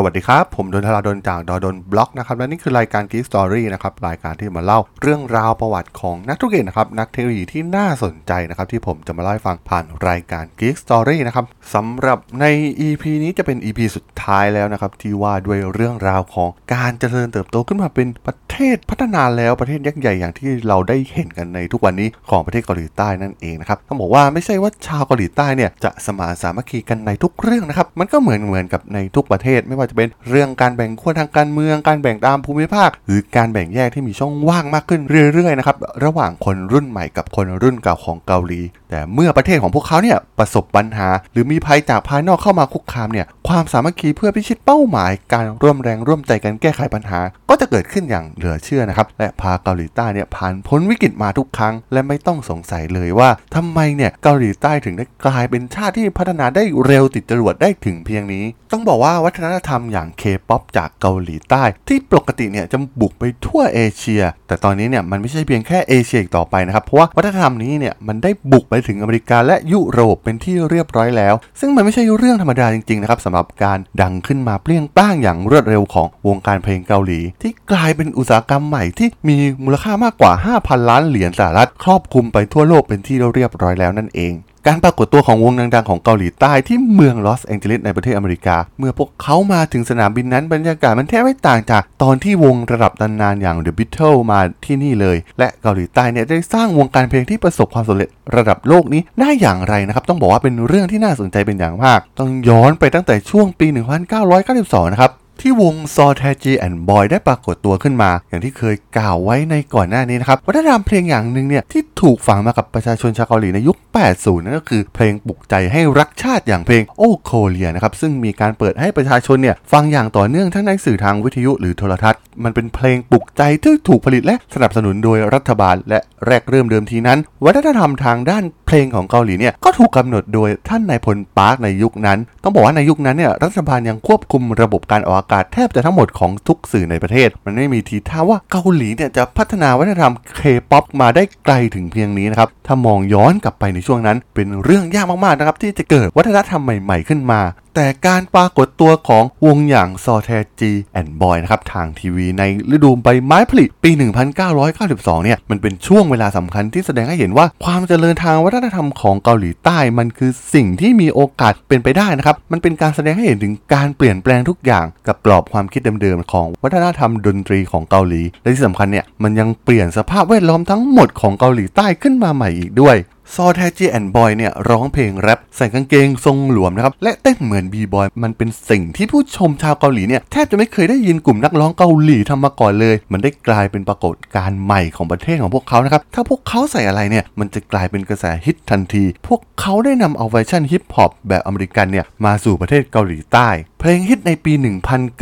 สวัสดีครับ ผมดนทราดนจากดอดนบล็อกนะครับและนี่คือรายการ Geek Story นะครับรายการที่มาเล่าเรื่องราวประวัติของนักธุรกิจนะครับนักเทคโนโลยีที่น่าสนใจนะครับที่ผมจะมาเล่าให้ฟังผ่านรายการ Geek Story นะครับสำหรับใน EP นี้จะเป็น EP สุดท้ายแล้วนะครับที่ว่าด้วยเรื่องราวของการเจริญเติบโตขึ้นมาเป็นประเทศพัฒนาแล้วประเทศยักษ์ใหญ่อย่างที่เราได้เห็นกันในทุกวันนี้ของประเทศเกาหลีใต้นั่นเองนะครับต้องบอกว่าไม่ใช่ว่าชาวเกาหลีใต้เนี่ยจะสมานสามัคคีกันในทุกเรื่องนะครับมันก็เหมือนเหมือนกับในทุกประเทศไม่ว่าจะเป็นเรื่องการแบ่งขั้วทางการเมือง การแบ่งตามภูมิภาค หรือการแบ่งแยกที่มีช่องว่างมากขึ้นเรื่อยๆนะครับระหว่างคนรุ่นใหม่กับคนรุ่นเก่าของเกาหลี แต่เมื่อประเทศของพวกเขาเนี่ยประสบปัญหา หรือมีภัยจากภายนอกเข้ามาคุกคามเนี่ย ความสามัคคีเพื่อพิชิตเป้าหมาย การร่วมแรงร่วมใจกันแก้ไขปัญหา ก็จะเกิดขึ้นอย่างเหลือเชื่อนะครับ และพาเกาหลีใต้เนี่ยผ่านพ้นวิกฤตมาทุกครั้ง และไม่ต้องสงสัยเลยว่าทำไมเนี่ยเกาหลีใต้ถึงได้กลายเป็นชาติที่พัฒนาได้เร็วติดจรวดได้ถึงเพียงนี้ ต้องบอกว่าวัฒนธรรมอย่างเคป๊อปจากเกาหลีใต้ ที่ปกติเนี่ยจะบุกไปทั่วเอเชีย แต่ตอนนี้เนี่ยมันไม่ใช่เพียงแค่เอเชียอีกต่อไปนะครับเพราะว่าวัฒนธรรมนี้เนี่ยมันได้บุกไปถึงอเมริกาและยุโรปเป็นที่เรียบร้อยแล้ว ซึ่งมันไม่ใช่เรื่องธรรมดาจริงๆนะครับสำหรับการดังขึ้นมาเปรี้ยงป้างอย่างรวดเร็วของวงการเพลงเกาหลี ที่กลายเป็นอุตสาหกรรมใหม่ที่มีมูลค่ามากกว่า 5,000 ล้านเหรียญสหรัฐครอบคลุมไปทั่วโลกเป็นที่เรียบร้อยแล้วนั่นเอง การปรากฏตัวของวงดังๆของเกาหลีใต้ที่เมืองลอสแองเจลิสในประเทศอเมริกา เมื่อพวกเขามาถึงสนามบินนั้นบรรยากาศมันแทบไม่ต่างจากตอนที่วงระดับตำนานอย่าง The Beatles มาที่นี่เลย และเกาหลีใต้เนี่ยได้สร้างวงการเพลงที่ประสบความสำเร็จระดับโลกนี้ได้อย่างไรนะครับ ต้องบอกว่าเป็นเรื่องที่น่าสนใจเป็นอย่างมาก ต้องย้อนไปตั้งแต่ช่วงปี 1992 นะครับ ที่วงซอแทจีแอนบอยได้ปรากฏตัวขึ้นมา อย่างที่เคยกล่าวไว้ในก่อนหน้านี้นะครับวัฒนธรรมเพลงอย่างหนึ่งเนี่ยที่ถูกฝังมากับประชาชนชาวเกาหลีในยุค 80 นั่นก็คือเพลงปลุกใจให้รักชาติอย่างเพลงโอโคเลียนะครับซึ่งมีการเปิดให้ประชาชนเนี่ยฟังอย่างต่อเนื่องทั้งในสื่อทางวิทยุหรือโทรทัศน์ มันเป็นเพลงปลุกใจที่ถูกผลิตและสนับสนุนโดยรัฐบาล และแรกเริ่มเดิมทีนั้น วัฒนธรรมทางด้านเพลงของเกาหลีเนี่ยก็ถูกกำหนดโดยท่านนายพลปาร์คในยุคนั้น ต้องบอกว่าในยุคนั้นเนี่ยรัฐบาลยังควบคุมระบบการออกอากาศแทบจะทั้งหมดของทุกสื่อในประเทศ มันไม่มีทีท่าว่าเกาหลีเนี่ยจะพัฒนาวัฒนธรรมเคป๊อปมาได้ไกลถึงเพียงนี้นะครับถ้ามองย้อนกลับไปในช่วงนั้น เป็นเรื่องยากมากๆนะครับที่จะเกิดวัฒนธรรมใหม่ ๆขึ้นมา แต่การปรากฏตัวของวงอย่างซอแทจี and Boys นะครับทางทีวีในฤดูใบไม้ผลิปี 1992 เนี่ย มันเป็นช่วงเวลาสำคัญที่แสดงให้เห็นว่าความเจริญทางวัฒนธรรมของเกาหลีใต้มันคือสิ่งที่มีโอกาสเป็นไปได้นะครับ มันเป็นการแสดงให้เห็นถึงการเปลี่ยนแปลงทุกอย่างกับกรอบความคิดเดิมๆของวัฒนธรรมดนตรีของเกาหลี และที่สำคัญเนี่ยมันยังเปลี่ยนสภาพแวดล้อมทั้งหมดของเกาหลีใต้ขึ้นมาใหม่อีกด้วย ซอแทจี and Boys เนี่ยร้องเพลงแรปใส่กางเกงทรงหลวมนะครับ และเต้นเหมือน b-boy มันเป็นสิ่งที่ผู้ชมชาวเกาหลีเนี่ย แทบจะไม่เคยได้ยินกลุ่มนักร้องเกาหลีทำมาก่อนเลย มันได้กลายเป็นปรากฏการณ์ใหม่ของประเทศของพวกเขานะครับ ถ้าพวกเขาใส่อะไรเนี่ย มันจะกลายเป็นกระแสฮิตทันที พวกเขาได้นำเอาเวอร์ชันฮิปฮอปแบบอเมริกันเนี่ยมาสู่ประเทศเกาหลีใต้ เพลงฮิตในปี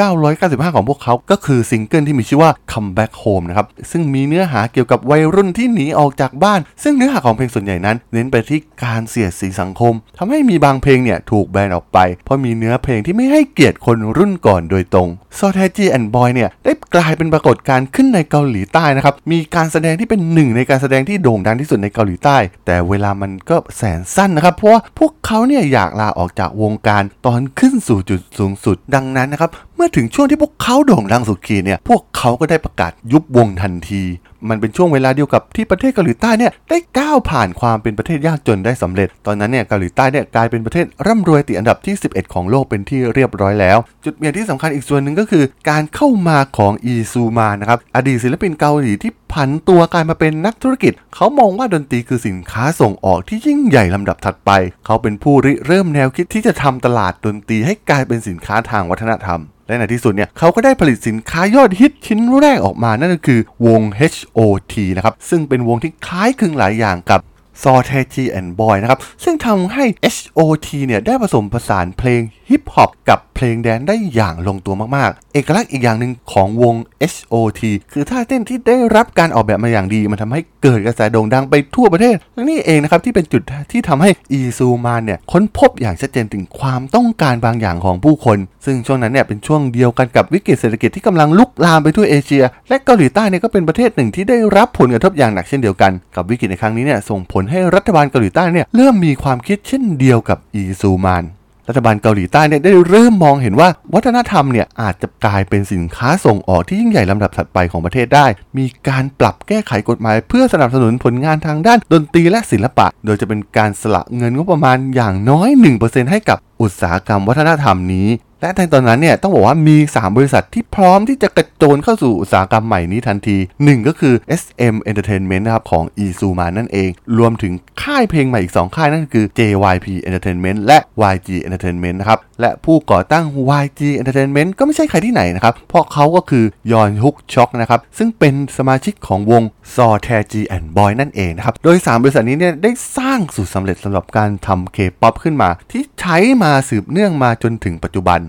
1995 ของพวกเขา ก็คือซิงเกิลที่มีชื่อว่า Come Back Home นะครับซึ่งมีเนื้อหาเกี่ยวกับวัยรุ่นที่หนีออกจากบ้าน ซึ่งเนื้อหาของเพลงส่วนใหญ่นั้นเน้นไปที่การเสียดสีสังคมทำให้มีบางเพลงเนี่ยถูกแบนออกไป เพราะมีเนื้อเพลงที่ไม่ให้เกียรติคนรุ่นก่อนโดยตรง s o t a g y and Boy เนี่ยได้กลายเป็นปรากฏการณ์ขึ้นในเกาหลีใต้นะครับมีการแสดงที่เป็นหนึ่งในการแสดงที่โด่งดังที่สุดในเกาหลีใต้ แต่เวลามันก็แสนสั้นนะครับเพราะว่าพวกเขาเนี่ยอยากลาออกจากวงการตอนขึ้นสู่จุดสูงสุดดังนั้นนะครับ เมื่อถึงช่วงที่พวกเขาโด่งดังสุดขีดเนี่ย พวกเขาก็ได้ประกาศยุบวงทันที มันเป็นช่วงเวลาเดียวกับที่ประเทศเกาหลีใต้เนี่ยได้ก้าวผ่านความเป็นประเทศยากจนได้สำเร็จ ตอนนั้นเนี่ยเกาหลีใต้เนี่ยกลายเป็นประเทศร่ำรวยติดอันดับที่ 11 ของโลกเป็นที่เรียบร้อยแล้ว จุดเปลี่ยนที่สำคัญอีกส่วนหนึ่งก็คือ การเข้ามาของอีซูมานะครับอดีตศิลปินเกาหลีที่ผันตัวกลายมาเป็นนักธุรกิจ เขามองว่าดนตรีคือสินค้าส่งออกที่ยิ่งใหญ่ลำดับถัดไป เขาเป็นผู้ริเริ่มแนวคิดที่จะทำตลาดดนตรีให้กลายเป็นสินค้าทางวัฒนธรรม และในที่สุดเนี่ยเขาก็ได้ผลิตสินค้ายอดฮิตชิ้นแรกออกมานั่นก็คือวง HOT นะครับซึ่งเป็นวงที่คล้ายคลึงหลายอย่างกับ ซอแทจีแอนด์บอยนะครับ ซึ่งทำให้ HOT เนี่ยได้ผสมผสานเพลงฮิปฮอปกับเพลงแดนได้อย่างลงตัวมาก ๆ เอกลักษณ์อีกอย่างหนึ่งของวง HOT คือท่าเต้นที่ได้รับการออกแบบมาอย่างดี มันทำให้เกิดกระแสโด่งดังไปทั่วประเทศ และนี่เองนะครับที่เป็นจุดที่ทำให้อีซูมานเนี่ยค้นพบอย่างชัดเจนถึงความต้องการบางอย่างของผู้คน ซึ่งช่วงนั้นเนี่ยเป็นช่วงเดียวกันกับวิกฤตเศรษฐกิจที่กำลังลุกลามไปทั่วเอเชีย และเกาหลีใต้เนี่ยก็เป็นประเทศหนึ่งที่ได้รับผลกระทบอย่างหนักเช่นเดียวกัน กับวิกฤตในครั้งนี้เนี่ยส่งผลให้รัฐบาลเกาหลีใต้เนี่ยเริ่มมีความคิดเช่นเดียวกับอีซูมานรัฐบาลเกาหลีใต้เนี่ยได้เริ่มมองเห็นว่าวัฒนธรรมเนี่ยอาจจะกลายเป็นสินค้าส่งออกที่ยิ่งใหญ่ลำดับถัดไปของประเทศได้ มีการปรับแก้ไขกฎหมาย เพื่อสนับสนุนผลงานทางด้านดนตรีและศิลปะ โดยจะเป็นการสละเงินงบประมาณอย่างน้อย 1%ให้กับอุตสาหกรรมวัฒนธรรมนี้และในตอนนั้นเนี่ยต้องบอกว่ามี 3 บริษัทที่พร้อมที่จะกระโจนเข้าสู่อุตสาหกรรมใหม่นี้ทันที 1 ก็คือ SM Entertainment นะครับของ อีซูมาน นั่นเอง รวมถึงค่ายเพลงใหม่อีก 2 ค่ายนั่นก็คือ JYP Entertainment และ YG Entertainment นะครับ และผู้ก่อตั้ง YG Entertainment ก็ไม่ใช่ใครที่ไหนนะครับ เพราะเขาก็คือยางฮยอนซอกนะครับ ซึ่งเป็นสมาชิกของวงซอแทจี and Boys นั่นเองนะครับ โดย 3 บริษัทนี้เนี่ยได้สร้างสูตรสำเร็จสำหรับการทำเคป๊อปขึ้นมา ที่ใช้มาสืบเนื่องมาจนถึงปัจจุบัน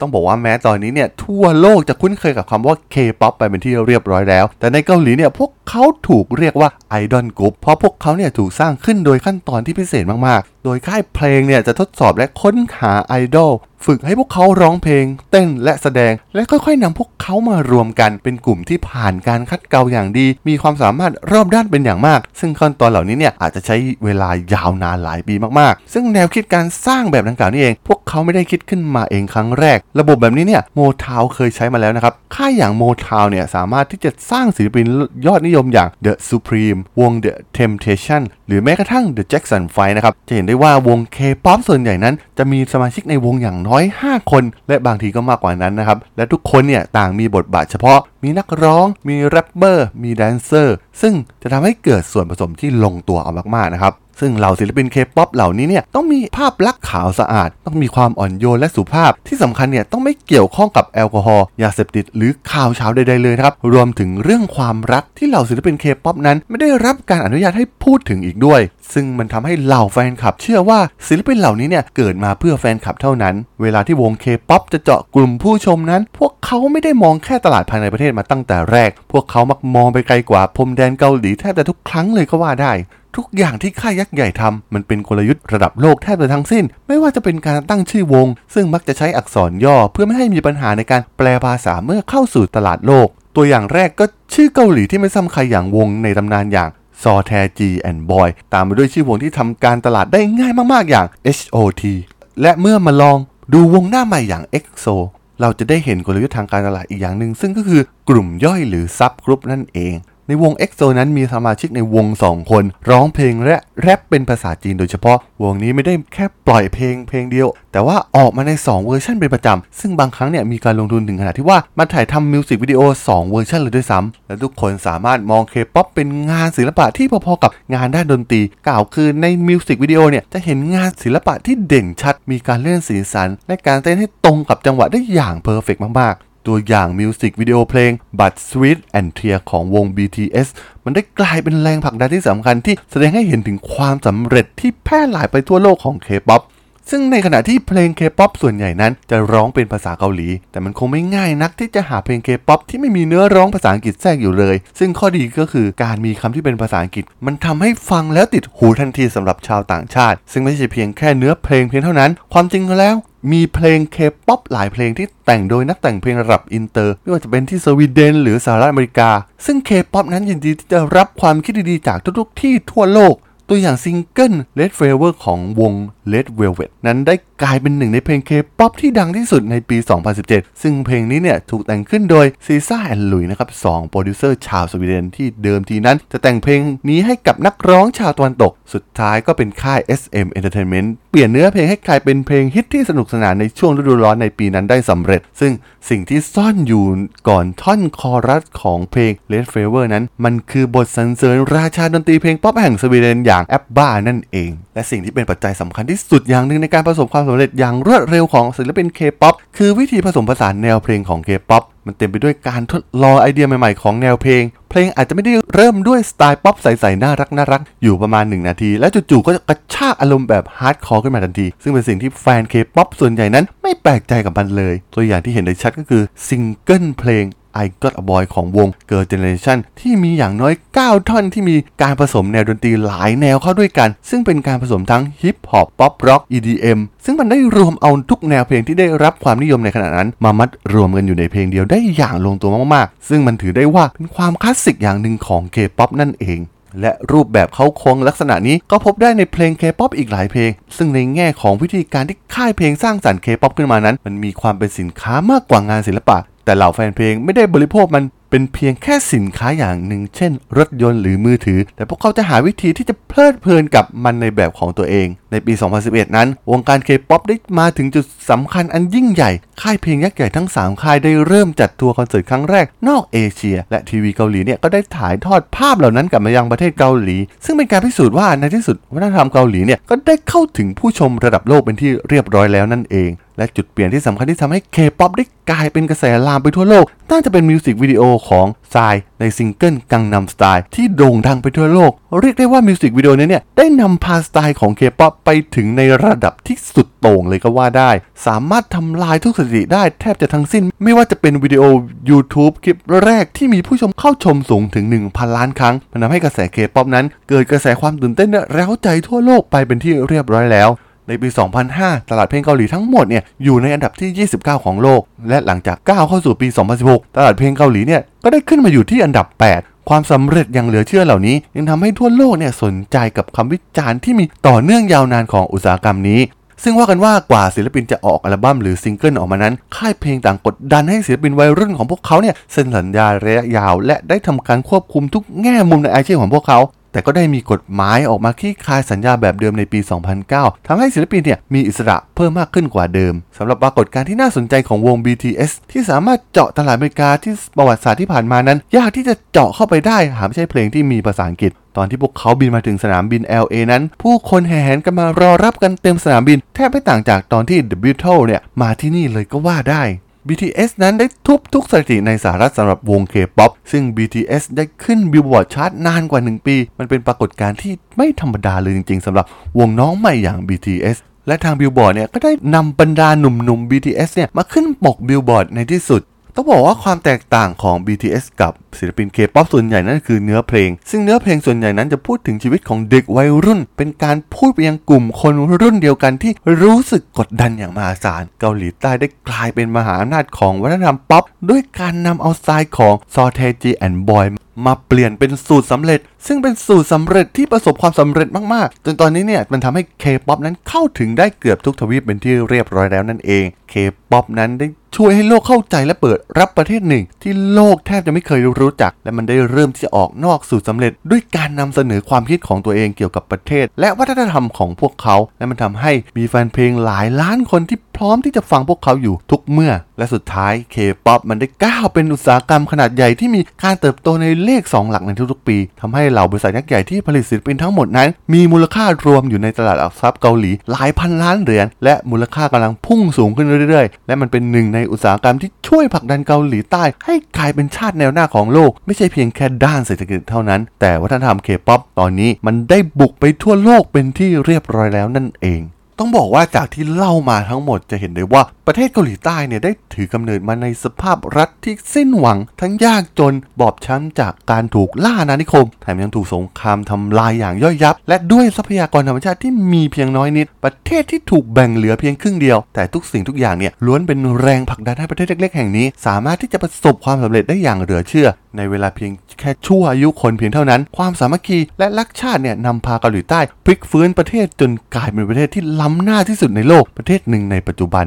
ต้องบอกว่าแม้ตอนนี้เนี่ยทั่วโลกจะคุ้นเคยกับคำว่า K-POP ไปเป็นที่เรียบร้อยแล้ว แต่ในเกาหลีเนี่ยพวกเขาถูกเรียกว่า idol group เพราะพวกเขาเนี่ยถูกสร้างขึ้นโดยขั้นตอนที่พิเศษมากๆ โดยค่ายเพลงเนี่ยจะทดสอบและค้นหาไอดอลฝึกให้พวกเขาร้องเพลง เต้นและแสดง และค่อยๆนำพวกเขามารวมกันเป็นกลุ่มที่ผ่านการขัดเกลาอย่างดี มีความสามารถรอบด้านเป็นอย่างมาก ซึ่งขั้นตอนเหล่านี้เนี่ยอาจจะใช้เวลายาวนานหลายปีมากๆ ซึ่งแนวคิดการสร้างแบบดังกล่าวนี่เอง พวกเขาไม่ได้คิดขึ้นมาเองครั้งแรก ระบบแบบนี้เนี่ย Motown เคยใช้มาแล้วนะครับค่ายอย่าง Motown เนี่ยสามารถที่จะสร้างศิลปินยอดนิยมอย่าง The Supreme วง The Temptation หรือแม้กระทั่ง The Jackson 5นะครับ จะเห็นได้ว่าวง K-POP ส่วนใหญ่นั้น จะมีสมาชิกในวงอย่างน้อย 5 คน และบางทีก็มากกว่านั้นนะครับ และทุกคนเนี่ยต่างมีบทบาทเฉพาะ มีนักร้อง มีแรปเปอร์ มีแดนเซอร์ ซึ่งจะทำให้เกิดส่วนผสมที่ลงตัวเอามากๆนะครับ ซึ่งเหล่าศิลปินเคป๊อปเหล่านี้เนี่ยต้องมีภาพลักษณ์ขาวสะอาด ต้องมีความอ่อนโยนและสุภาพ ที่สำคัญเนี่ยต้องไม่เกี่ยวข้องกับแอลกอฮอล์ยาเสพติด หรือข่าวฉาวใดๆเลยนะครับ รวมถึงเรื่องความรักที่เหล่าศิลปินเคป๊อปนั้นไม่ได้รับการอนุญาตให้พูดถึงอีกด้วย ซึ่งมันทำให้เหล่าแฟนคลับ เชื่อว่าศิลปินเหล่านี้เนี่ยเกิดมาเพื่อแฟนคลับเท่านั้น เวลาที่วงเคป๊อปจะเจาะกลุ่มผู้ชมนั้น พวกเขาไม่ได้มองแค่ตลาดภายในประเทศมาตั้งแต่แรก พวกเขามักมองไปไกลกว่าพรมแดนเกาหลีแทบจะทุกครั้งเลยก็ว่าได้ ทุกอย่างที่ค่ายยักษ์ใหญ่ทำมันเป็นกลยุทธ์ระดับโลกแทบจะทั้งสิ้น ไม่ว่าจะเป็นการตั้งชื่อวง ซึ่งมักจะใช้อักษรย่อเพื่อไม่ให้มีปัญหาในการแปลภาษาเมื่อเข้าสู่ตลาดโลก ตัวอย่างแรกก็ชื่อเกาหลีที่ไม่ซ้ำใครอย่างวงในตำนานอย่างซอแทจีแอนด์บอยตามไปด้วยชื่อวงที่ทำการตลาดได้ง่ายมากๆอย่าง HOT และเมื่อมาลองดูวงหน้าใหม่อย่าง EXO เราจะได้เห็นกลยุทธ์ทางการตลาดอีกอย่างหนึ่งซึ่งก็คือกลุ่มย่อยหรือซับกรุ๊ปนั่นเอง ในวง EXO นั้นมีสมาชิกในวง 2 คน ร้องเพลงและแรปเป็นภาษาจีนโดยเฉพาะ วงนี้ไม่ได้แค่ปล่อยเพลงเพลงเดียว แต่ว่าออกมาใน 2 เวอร์ชันเป็นประจำ ซึ่งบางครั้งเนี่ยมีการลงทุนถึงขนาดที่ว่ามาถ่ายทำมิวสิกวิดีโอ 2 เวอร์ชันเลยด้วยซ้ำและทุกคนสามารถมองเคป๊อปเป็นงานศิลปะที่พอๆกับงานด้านดนตรี กล่าวคือในมิวสิกวิดีโอเนี่ยจะเห็นงานศิลปะที่เด่นชัด มีการเล่นสีสัน และการเต้นให้ตรงกับจังหวะได้อย่าง perfect มากๆ ตัวอย่างมิวสิกวิดีโอเพลง But Sweet and Tear ของวง BTS มันได้กลายเป็นแรงผลักดันที่สำคัญที่แสดงให้เห็นถึงความสำเร็จที่แพร่หลายไปทั่วโลกของ K-POP ซึ่งในขณะที่เพลง K-POP ส่วนใหญ่นั้นจะร้องเป็นภาษาเกาหลี แต่มันคงไม่ง่ายนักที่จะหาเพลง K-POP ที่ไม่มีเนื้อร้องภาษาอังกฤษแทรกอยู่เลย ซึ่งข้อดีก็คือการมีคำที่เป็นภาษาอังกฤษ มันทำให้ฟังแล้วติดหูทันทีสำหรับชาวต่างชาติ ซึ่งไม่ใช่เพียงแค่เนื้อเพลงเพียงเท่านั้น ความจริงแล้วมีเพลงเคป๊อปหลายเพลงที่แต่งโดยนักแต่งเพลงระดับอินเตอร์ ไม่ว่าจะเป็นที่สวีเดนหรือสหรัฐอเมริกา ซึ่งเคป๊อปนั้นยินดีที่จะรับความคิดดีๆจากทุกๆที่ทั่วโลก ตัวอย่างซิงเกิล Red Flavor ของวง Red Velvet นั้นได้กลายเป็นหนึ่งในเพลงเคป๊อปที่ดังที่สุดในปี 2017 ซึ่งเพลงนี้เนี่ยถูกแต่งขึ้นโดย Caesar and Loui นะครับสองโปรดิวเซอร์ชาวสวีเดนที่เดิมทีนั้น จะแต่งเพลงนี้ให้กับนักร้องชาวตะวันตกสุดท้ายก็เป็นค่าย SM Entertainment เปลี่ยนเนื้อเพลงให้กลายเป็นเพลงฮิตที่สนุกสนานในช่วงฤดูร้อนในปีนั้นได้สำเร็จ ซึ่งสิ่งที่ซ่อนอยู่ก่อนท่อนคอรัสของเพลง Red Flavor นั้น มันคือบทสรรเสริญราชาดนตรีเพลงป๊อปแห่งสวีเดนอย่าง ABBA นั่นเอง และสิ่งที่เป็นปัจจัยสำคัญที่สุดอย่างหนึ่งในการประสบความสำเร็จอย่างรวดเร็วของศิลปิน K-POP คือวิธีผสมผสานแนวเพลงของ K-POP มันเต็มไปด้วยการทดลองไอเดียใหม่ๆของแนวเพลง เพลงอาจจะไม่ได้เริ่มด้วยสไตล์ป๊อปใสๆน่ารักน่ารักอยู่ประมาณ 1 นาที แล้วจู่ๆก็จะกระชากอารมณ์แบบ hardcore ขึ้นมาทันที ซึ่งเป็นสิ่งที่แฟนเคป๊อปส่วนใหญ่นั้นไม่แปลกใจกับมันเลย ตัวอย่างที่เห็นได้ชัดก็คือซิงเกิลเพลง I Got a Boy ของวง Girl Generation ที่มีอย่างน้อย 9 ท่อนที่มีการผสมแนวดนตรีหลายแนวเข้าด้วยกัน ซึ่งเป็นการผสมทั้งฮิปฮอปป๊อปร็อก EDM ซึ่งมันได้รวมเอาทุกแนวเพลงที่ได้รับความนิยมในขณะนั้น มามัดรวมกันอยู่ในเพลงเดียวได้อย่างลงตัวมากๆ ซึ่งมันถือได้ว่าเป็นความคลาสสิกอย่างหนึ่งของ K-POP นั่นเองและรูปแบบเค้าโครงลักษณะนี้ก็พบได้ในเพลง K-POP อีกหลายเพลง ซึ่งในแง่ของวิธีการที่ค่ายเพลงสร้างสรรค์ K-POP ขึ้นมานั้น มันมีความเป็นสินค้ามากกว่างานศิลปะ แต่เหล่าแฟนเพลงไม่ได้บริโภคมันเป็นเพียงแค่สินค้าอย่างหนึ่ง เช่น รถยนต์หรือมือถือ แต่พวกเขาจะหาวิธีที่จะเพลิดเพลินกับมันในแบบของตัวเอง ในปี 2011 นั้น วงการเคป๊อปได้มาถึงจุดสำคัญอันยิ่งใหญ่ ค่ายเพลงยักษ์ใหญ่ทั้ง 3 ค่ายได้เริ่มจัดทัวร์คอนเสิร์ตครั้งแรกนอกเอเชีย และทีวีเกาหลีเนี่ยก็ได้ถ่ายทอดภาพเหล่านั้นกลับมายังประเทศเกาหลี ซึ่งเป็นการพิสูจน์ว่าในที่สุดวัฒนธรรมเกาหลีเนี่ยก็ได้เข้าถึงผู้ชมระดับโลกเป็นที่เรียบร้อยแล้วนั่นเอง และจุดเปลี่ยนที่สำคัญที่ทำให้เคป๊อปได้กลายเป็นกระแสลามไปทั่วโลก น่าจะเป็นมิวสิกวิดีโอของไซในซิงเกิล Gangnam Style ที่โด่งดังไปทั่วโลก เรียกได้ว่ามิวสิกวิดีโอนี้เนี่ยได้นำพาสไตล์ของเคป๊อปไปถึงในระดับที่สุดโต่งเลยก็ว่าได้ สามารถทำลายทุกสถิติได้แทบจะทั้งสิ้น ไม่ว่าจะเป็นวิดีโอ YouTube คลิปแรกที่มีผู้ชมเข้าชมสูงถึง 1,000 ล้านครั้งมันทำให้กระแสเคป๊อปนั้น เกิดกระแสความตื่นเต้นและเร้าใจทั่วโลกไปเป็นที่เรียบร้อยแล้ว ในปี 2005 ตลาดเพลงเกาหลีทั้งหมดเนี่ยอยู่ในอันดับที่ 29 ของโลก และหลังจากก้าวเข้าสู่ปี 2016 ตลาดเพลงเกาหลีเนี่ยก็ได้ขึ้นมาอยู่ที่อันดับ 8ความสำเร็จอย่างเหลือเชื่อเหล่านี้ ยังทำให้ทั่วโลกเนี่ยสนใจกับคำวิจารณ์ที่มีต่อเนื่องยาวนานของอุตสาหกรรมนี้ ซึ่งว่ากันว่ากว่าศิลปินจะออกอัลบั้มหรือซิงเกิลออกมานั้น ค่ายเพลงต่างกดดันให้ศิลปินวัยรุ่นของพวกเขาเนี่ยเซ็นสัญญาระยะยาว และได้ทำการควบคุมทุกแง่มุมในอาชีพของพวกเขา แต่ก็ได้มีกฎหมายออกมาคลี่คลายสัญญาแบบเดิมในปี 2009ทำให้ศิลปินเนี่ยมีอิสระเพิ่มมากขึ้นกว่าเดิมสำหรับปรากฏการณ์ที่น่าสนใจของวง BTS ที่สามารถเจาะตลาดอเมริกาที่ประวัติศาสตร์ที่ผ่านมานั้น ยากที่จะเจาะเข้าไปได้ หากไม่ใช่เพลงที่มีภาษาอังกฤษตอนที่พวกเขาบินมาถึงสนามบิน LA นั้น ผู้คนแห่แหนกันมารอรับกันเต็มสนามบิน แทบไม่ต่างจากตอนที่ The Beatles เนี่ยมาที่นี่เลยก็ว่าได้ BTS นั้นได้ทุบทุกสถิติในสหรัฐสำหรับวง K-POP ซึ่ง BTS ได้ขึ้นบิลบอร์ดชาร์ตนานกว่า 1 ปี มันเป็นปรากฏการณ์ที่ไม่ธรรมดาเลยจริงๆสำหรับวงน้องใหม่อย่าง BTS และทางบิลบอร์ดเนี่ยก็ได้นำบรรดาหนุ่มๆ BTS เนี่ยมาขึ้นปกบิลบอร์ดในที่สุด ต้องบอกว่าความแตกต่างของ BTS กับ ศิลปิน K-POP ส่วนใหญ่นั่นคือเนื้อเพลง ซึ่งเนื้อเพลงส่วนใหญ่นั้นจะพูดถึงชีวิตของเด็กวัยรุ่น เป็นการพูดไปยังกลุ่มคนรุ่นเดียวกันที่รู้สึกกดดันอย่างมหาศาล เกาหลีใต้ได้กลายเป็นมหาอำนาจของวัฒนธรรมป๊อปด้วยการนำเอาสไตล์ของซอแทจี and Boysมาเปลี่ยนเป็นสูตรสำเร็จ ซึ่งเป็นสูตรสำเร็จที่ประสบความสำเร็จมากๆ จนตอนนี้เนี่ยมันทำให้ K-POP นั้นเข้าถึงได้เกือบทุกทวีปเป็นที่เรียบร้อยแล้วนั่นเอง K-POP นั้นได้ช่วยให้โลกเข้าใจและเปิดรับประเทศหนึ่ง ที่โลกแทบจะไม่เคยรู้จัก และมันได้เริ่มที่จะออกนอกสูตรสำเร็จ ด้วยการนำเสนอความคิดของตัวเองเกี่ยวกับประเทศ และวัฒนธรรมของพวกเขา และมันทำให้มีแฟนเพลงหลายล้านคนที่พร้อมที่จะฟังพวกเขาอยู่ทุกเมื่อ และสุดท้าย K-POP มันได้ก้าวเป็นอุตสาหกรรมขนาดใหญ่ที่มีการเติบโตในเลข 2 หลักในทุกๆปีทำให้เหล่าบริษัทยักษ์ใหญ่ที่ผลิตศิลปินทั้งหมดนั้น มีมูลค่ารวมอยู่ในตลาดหลักทรัพย์เกาหลีหลายพันล้านเหรียญและมูลค่ากำลังพุ่งสูงขึ้นเรื่อยๆ และมันเป็นหนึ่งในอุตสาหกรรมที่ช่วยผลักดันเกาหลีใต้ ให้กลายเป็นชาติแนวหน้าของโลก ไม่ใช่เพียงแค่ด้านเศรษฐกิจเท่านั้น แต่วัฒนธรรมเคป๊อปตอนนี้มันได้บุกไปทั่วโลกเป็นที่เรียบร้อยแล้วนั่นเองต้องบอกว่าจากที่เล่ามาทั้งหมดจะเห็นได้ว่า ประเทศเกาหลีใต้เนี่ยได้ถือกำเนิดมาในสภาพรัฐที่สิ้นหวัง ทั้งยากจนบอบช้ำจากการถูกล่าอาณานิคม แถมยังถูกสงครามทำลายอย่างย่อยยับ และด้วยทรัพยากรธรรมชาติที่มีเพียงน้อยนิด ประเทศที่ถูกแบ่งเหลือเพียงครึ่งเดียว แต่ทุกสิ่งทุกอย่างเนี่ยล้วนเป็นแรงผลักดันให้ประเทศเล็กๆแห่งนี้ สามารถที่จะประสบความสำเร็จได้อย่างเหลือเชื่อ ในเวลาเพียงแค่ชั่วอายุคนเพียงเท่านั้น ความสามัคคีและรักชาติเนี่ยนำพาเกาหลีใต้พลิกฟื้นประเทศจนกลายเป็นประเทศที่ล้ำหน้าที่สุดในโลกประเทศหนึ่งในปัจจุบัน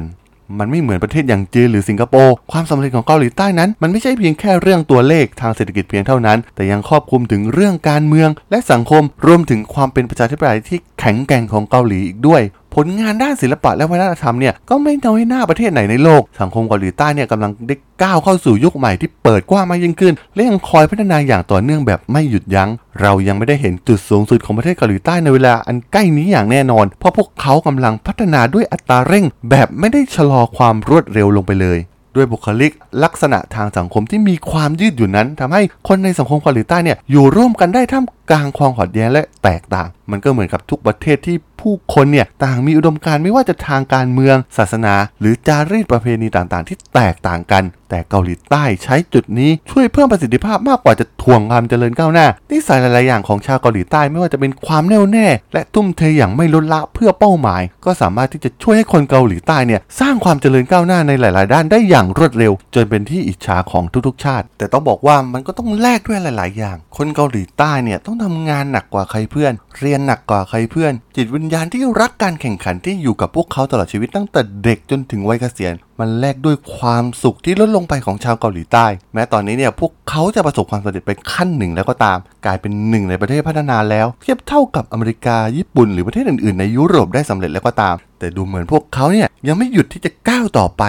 มันไม่เหมือนประเทศอย่างจีนหรือสิงคโปร์ความสำเร็จของเกาหลีใต้นั้น มันไม่ใช่เพียงแค่เรื่องตัวเลขทางเศรษฐกิจเพียงเท่านั้น แต่ยังครอบคลุมถึงเรื่องการเมืองและสังคมรวมถึงความเป็นประชาธิปไตยที่แข็งแกร่งของเกาหลีอีกด้วย ผลงานด้านศิลปะและวัฒนธรรมเนี่ยก็ไม่น้อยหน้าประเทศไหนในโลก สังคมเกาหลีใต้เนี่ยกำลังได้ก้าวเข้าสู่ยุคใหม่ที่เปิดกว้างมากยิ่งขึ้น และยังคอยพัฒนาอย่างต่อเนื่องแบบไม่หยุดยัง้ง เรายังไม่ได้เห็นจุดสูงสุดของประเทศเกาหลีใต้ในเวลาอันใกล้นี้อย่างแน่นอน เพราะพวกเขากำลังพัฒนาด้วยอัตราเร่ง แบบไม่ได้ชะลอความรวดเร็วลงไปเลยด้วยบุคลิกลักษณะทางสังคมที่มีความยืดหยุ่นนั้นทำให้คนในสังคมเกาหลีใต้เนี่ยอยู่ร่วมกันได้ท่าม กลางความขัดแย้งและแตกต่าง มันก็เหมือนกับทุกประเทศที่ผู้คนเนี่ยต่างมีอุดมการณ์ไม่ว่าจะทางการเมือง ศาสนา หรือจารีตประเพณีต่างๆ ที่แตกต่างกัน แต่เกาหลีใต้ใช้จุดนี้ช่วยเพิ่มประสิทธิภาพมากกว่าจะถ่วงความเจริญก้าวหน้านิสัยหลายๆอย่างของชาวเกาหลีใต้ไม่ว่าจะเป็นความแน่วแน่ และทุ่มเทอย่างไม่ลดละเพื่อเป้าหมาย ก็สามารถที่จะช่วยให้คนเกาหลีใต้เนี่ยสร้างความเจริญก้าวหน้าในหลาย ๆ ด้านได้อย่างรวดเร็ว จนเป็นที่อิจฉาของทุกๆ ชาติ แต่ต้องบอกว่ามันก็ต้องแลกด้วยหลาย ๆ อย่าง คนเกาหลีใต้เนี่ยต้องทำงานหนักกว่าใครเพื่อน เรียนหนักกว่าใครเพื่อน จิตวิญญาณที่รักการแข่งขันที่อยู่กับพวกเขาตลอดชีวิตตั้งแต่เด็กจนถึงวัยเกษียณมันแลกด้วยความสุขที่ลดลงไปของชาวเกาหลีใต้ แม้ตอนนี้เนี่ยพวกเขาจะประสบความสำเร็จไปขั้นหนึ่งแล้วก็ตาม กลายเป็นหนึ่งในประเทศพัฒนาแล้ว เทียบเท่ากับอเมริกาญี่ปุ่น หรือประเทศอื่นๆในยุโรปได้สำเร็จแล้วก็ตาม แต่ดูเหมือนพวกเขาเนี่ยยังไม่หยุดที่จะก้าวต่อไป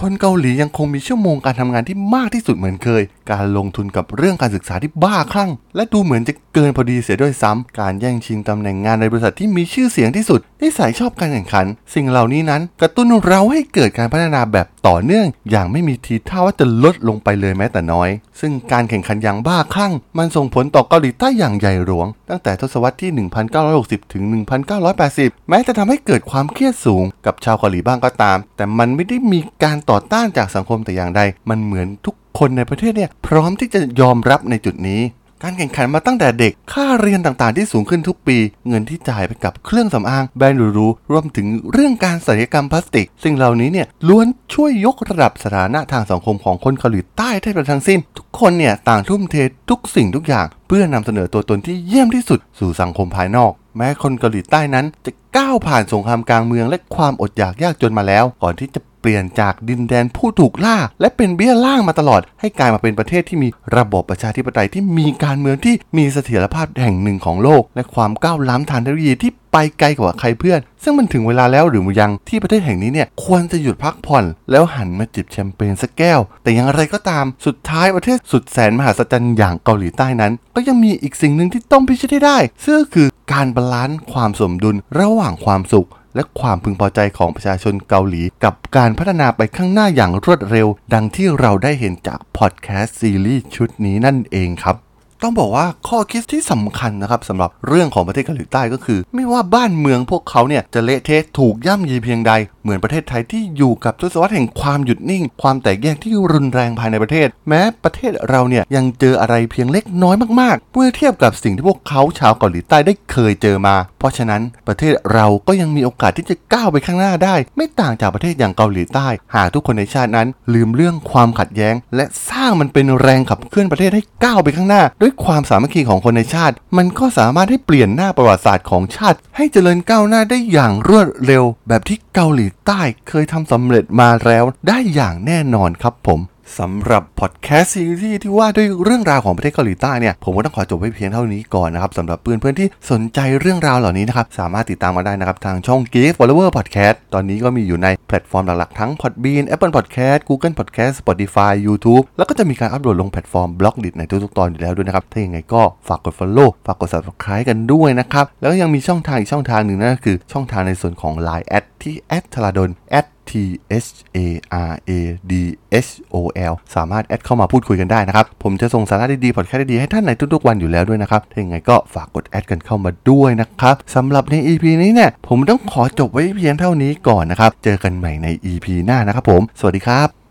คนเกาหลียังคงมีชั่วโมงการทำงานที่มากที่สุดเหมือนเคย การลงทุนกับเรื่องการศึกษาที่บ้าคลั่ง และดูเหมือนจะเกินพอดีเสียด้วยซ้ำการแย่งชิงตำแหน่งงานในบริษัทที่มีชื่อเสียงที่สุดนิสัยชอบการแข่งขัน สิ่งเหล่านี้นั้น กระตุ้นเราให้เกิดการพัฒนาแบบต่อเนื่อง อย่างไม่มีทีท่าว่าจะลดลงไปเลยแม้แต่น้อย ซึ่งการแข่งขันอย่างบ้าคลั่ง มันส่งผลต่อเกาหลีใต้อย่างใหญ่หลวง ตั้งแต่ทศวรรษที่ 1960 ถึง 1980 แม้จะทำให้เกิดความเครียดสูงกับชาวเกาหลีบ้างก็ตาม แต่มันไม่ได้มีการต่อต้านจากสังคมแต่อย่างใด มันเหมือนทุก คนในประเทศเนี่ยพร้อมที่จะยอมรับในจุดนี้ การแข่งขันมาตั้งแต่เด็ก ค่าเรียนต่างๆ ที่สูงขึ้นทุกปี เงินที่จ่ายไปกับเครื่องสำอางแบรนด์หรูๆรวมถึงเรื่องการศัลยกรรมพลาสติก สิ่งเหล่านี้เนี่ยล้วนช่วยยกระดับสถานะทางสังคมของคนเกาหลีใต้ได้ทั้งสิ้น ทุกคนเนี่ยต่างทุ่มเททุกสิ่งทุกอย่าง เพื่อนำเสนอตัวตนที่เยี่ยมที่สุดสู่สังคมภายนอกแม้คนเกาหลีใต้นั้นจะก้าวผ่านสงครามกลางเมืองและความอดอยากยากจนมาแล้ว ก่อนที่จะ ปลี่ยนจากดินแดนผู้ถูกล่า และเป็นเบี้ยล่างมาตลอด ให้กลายมาเป็นประเทศที่มีระบบประชาธิปไตยที่มีการเมืองที่มีเสถียรภาพแห่งหนึ่งของโลก และความก้าวล้ำทางเทคโนโลยีที่ไปไกลกว่าใครเพื่อน ซึ่งมันถึงเวลาแล้วหรือยังที่ประเทศแห่งนี้เนี่ยควรจะหยุดพักผ่อน แล้วหันมาจิบแชมเปญสักแก้ว แต่อย่างไรก็ตามสุดท้ายประเทศสุดแสนมหัศจรรย์อย่างเกาหลีใต้นั้น ก็ยังมีอีกสิ่งหนึ่งที่ต้องพิชิตให้ได้ซึ่งคือการ balance ความสมดุลระหว่างความสุข และความพึงพอใจของประชาชนเกาหลี กับการพัฒนาไปข้างหน้าอย่างรวดเร็ว ดังที่เราได้เห็นจากพอดแคสต์ซีรีส์ชุดนี้นั่นเองครับ ต้องบอกว่าข้อคิดที่สำคัญนะครับสำหรับเรื่องของประเทศเกาหลีใต้ก็คือ ไม่ว่าบ้านเมืองพวกเขาเนี่ยจะเละเทะถูกย่ำยีเพียงใด เหมือนประเทศไทยที่อยู่กับทศวรรษแห่งความหยุดนิ่ง ความแตกแยกที่รุนแรงภายในประเทศ แม้ประเทศเราเนี่ยยังเจออะไรเพียงเล็กน้อยมากๆ เมื่อเทียบกับสิ่งที่พวกเขาชาวเกาหลีใต้ได้เคยเจอมา เพราะฉะนั้นประเทศเราก็ยังมีโอกาสที่จะก้าวไปข้างหน้าได้ ไม่ต่างจากประเทศอย่างเกาหลีใต้ หากทุกคนในชาตินั้น ลืมเรื่องความขัดแย้ง และสร้างมันเป็นแรงขับเคลื่อนประเทศให้ก้าวไปข้างหน้าด้วยความสามัคคีของคนในชาติ มันก็สามารถให้เปลี่ยนหน้าประวัติศาสตร์ของชาติ ให้เจริญก้าวหน้าได้อย่างรวดเร็ว แบบที่เกาหลีใต้เคยทำสำเร็จมาแล้วได้อย่างแน่นอนครับผม สำหรับพอดแคสต์ซีรีส์ที่ว่าด้วยเรื่องราวของประเทศเกาหลีใต้เนี่ยผมก็ต้องขอจบไว้เพียงเท่านี้ก่อนนะครับสำหรับเพื่อนเพื่อนๆที่สนใจเรื่องราวเหล่านี้นะครับสามารถติดตามมาได้นะครับทางช่อง g a t e Follower Podcast ตอนนี้ก็มีอยู่ในแพลตฟอร์มหลักๆทั้ง Podbean Apple Podcast Google Podcast Spotify YouTube แล้วก็จะมีการอัปโหลดลงแพลตฟอร์ม Blockdit ในทุกๆตอนอยู่แล้วด้วยนะครับถ้าอย่างไงก็ฝากกด Follow ฝากกด Subscribe กันด้วยนะครับแล้วก็ยังมีช่องทางอีกช่องทางหนึ่งนั่นก็คือช่องทางในส่วนของ Line แอดที่แอดทราดน T H A R A D H O L สามารถแอดเข้ามาพูดคุยกันได้นะครับ ผมจะส่งสาระดีๆพอดแคสต์ดีๆให้ท่านในทุกๆวันอยู่แล้วด้วยนะครับถ้าอย่างไงก็ฝากกดแอดกันเข้ามาด้วยนะครับสำหรับใน EP นี้เนี่ย ผมต้องขอจบไว้เพียงเท่านี้ก่อนนะครับ เจอกันใหม่ใน EP หน้านะครับผม สวัสดีครับ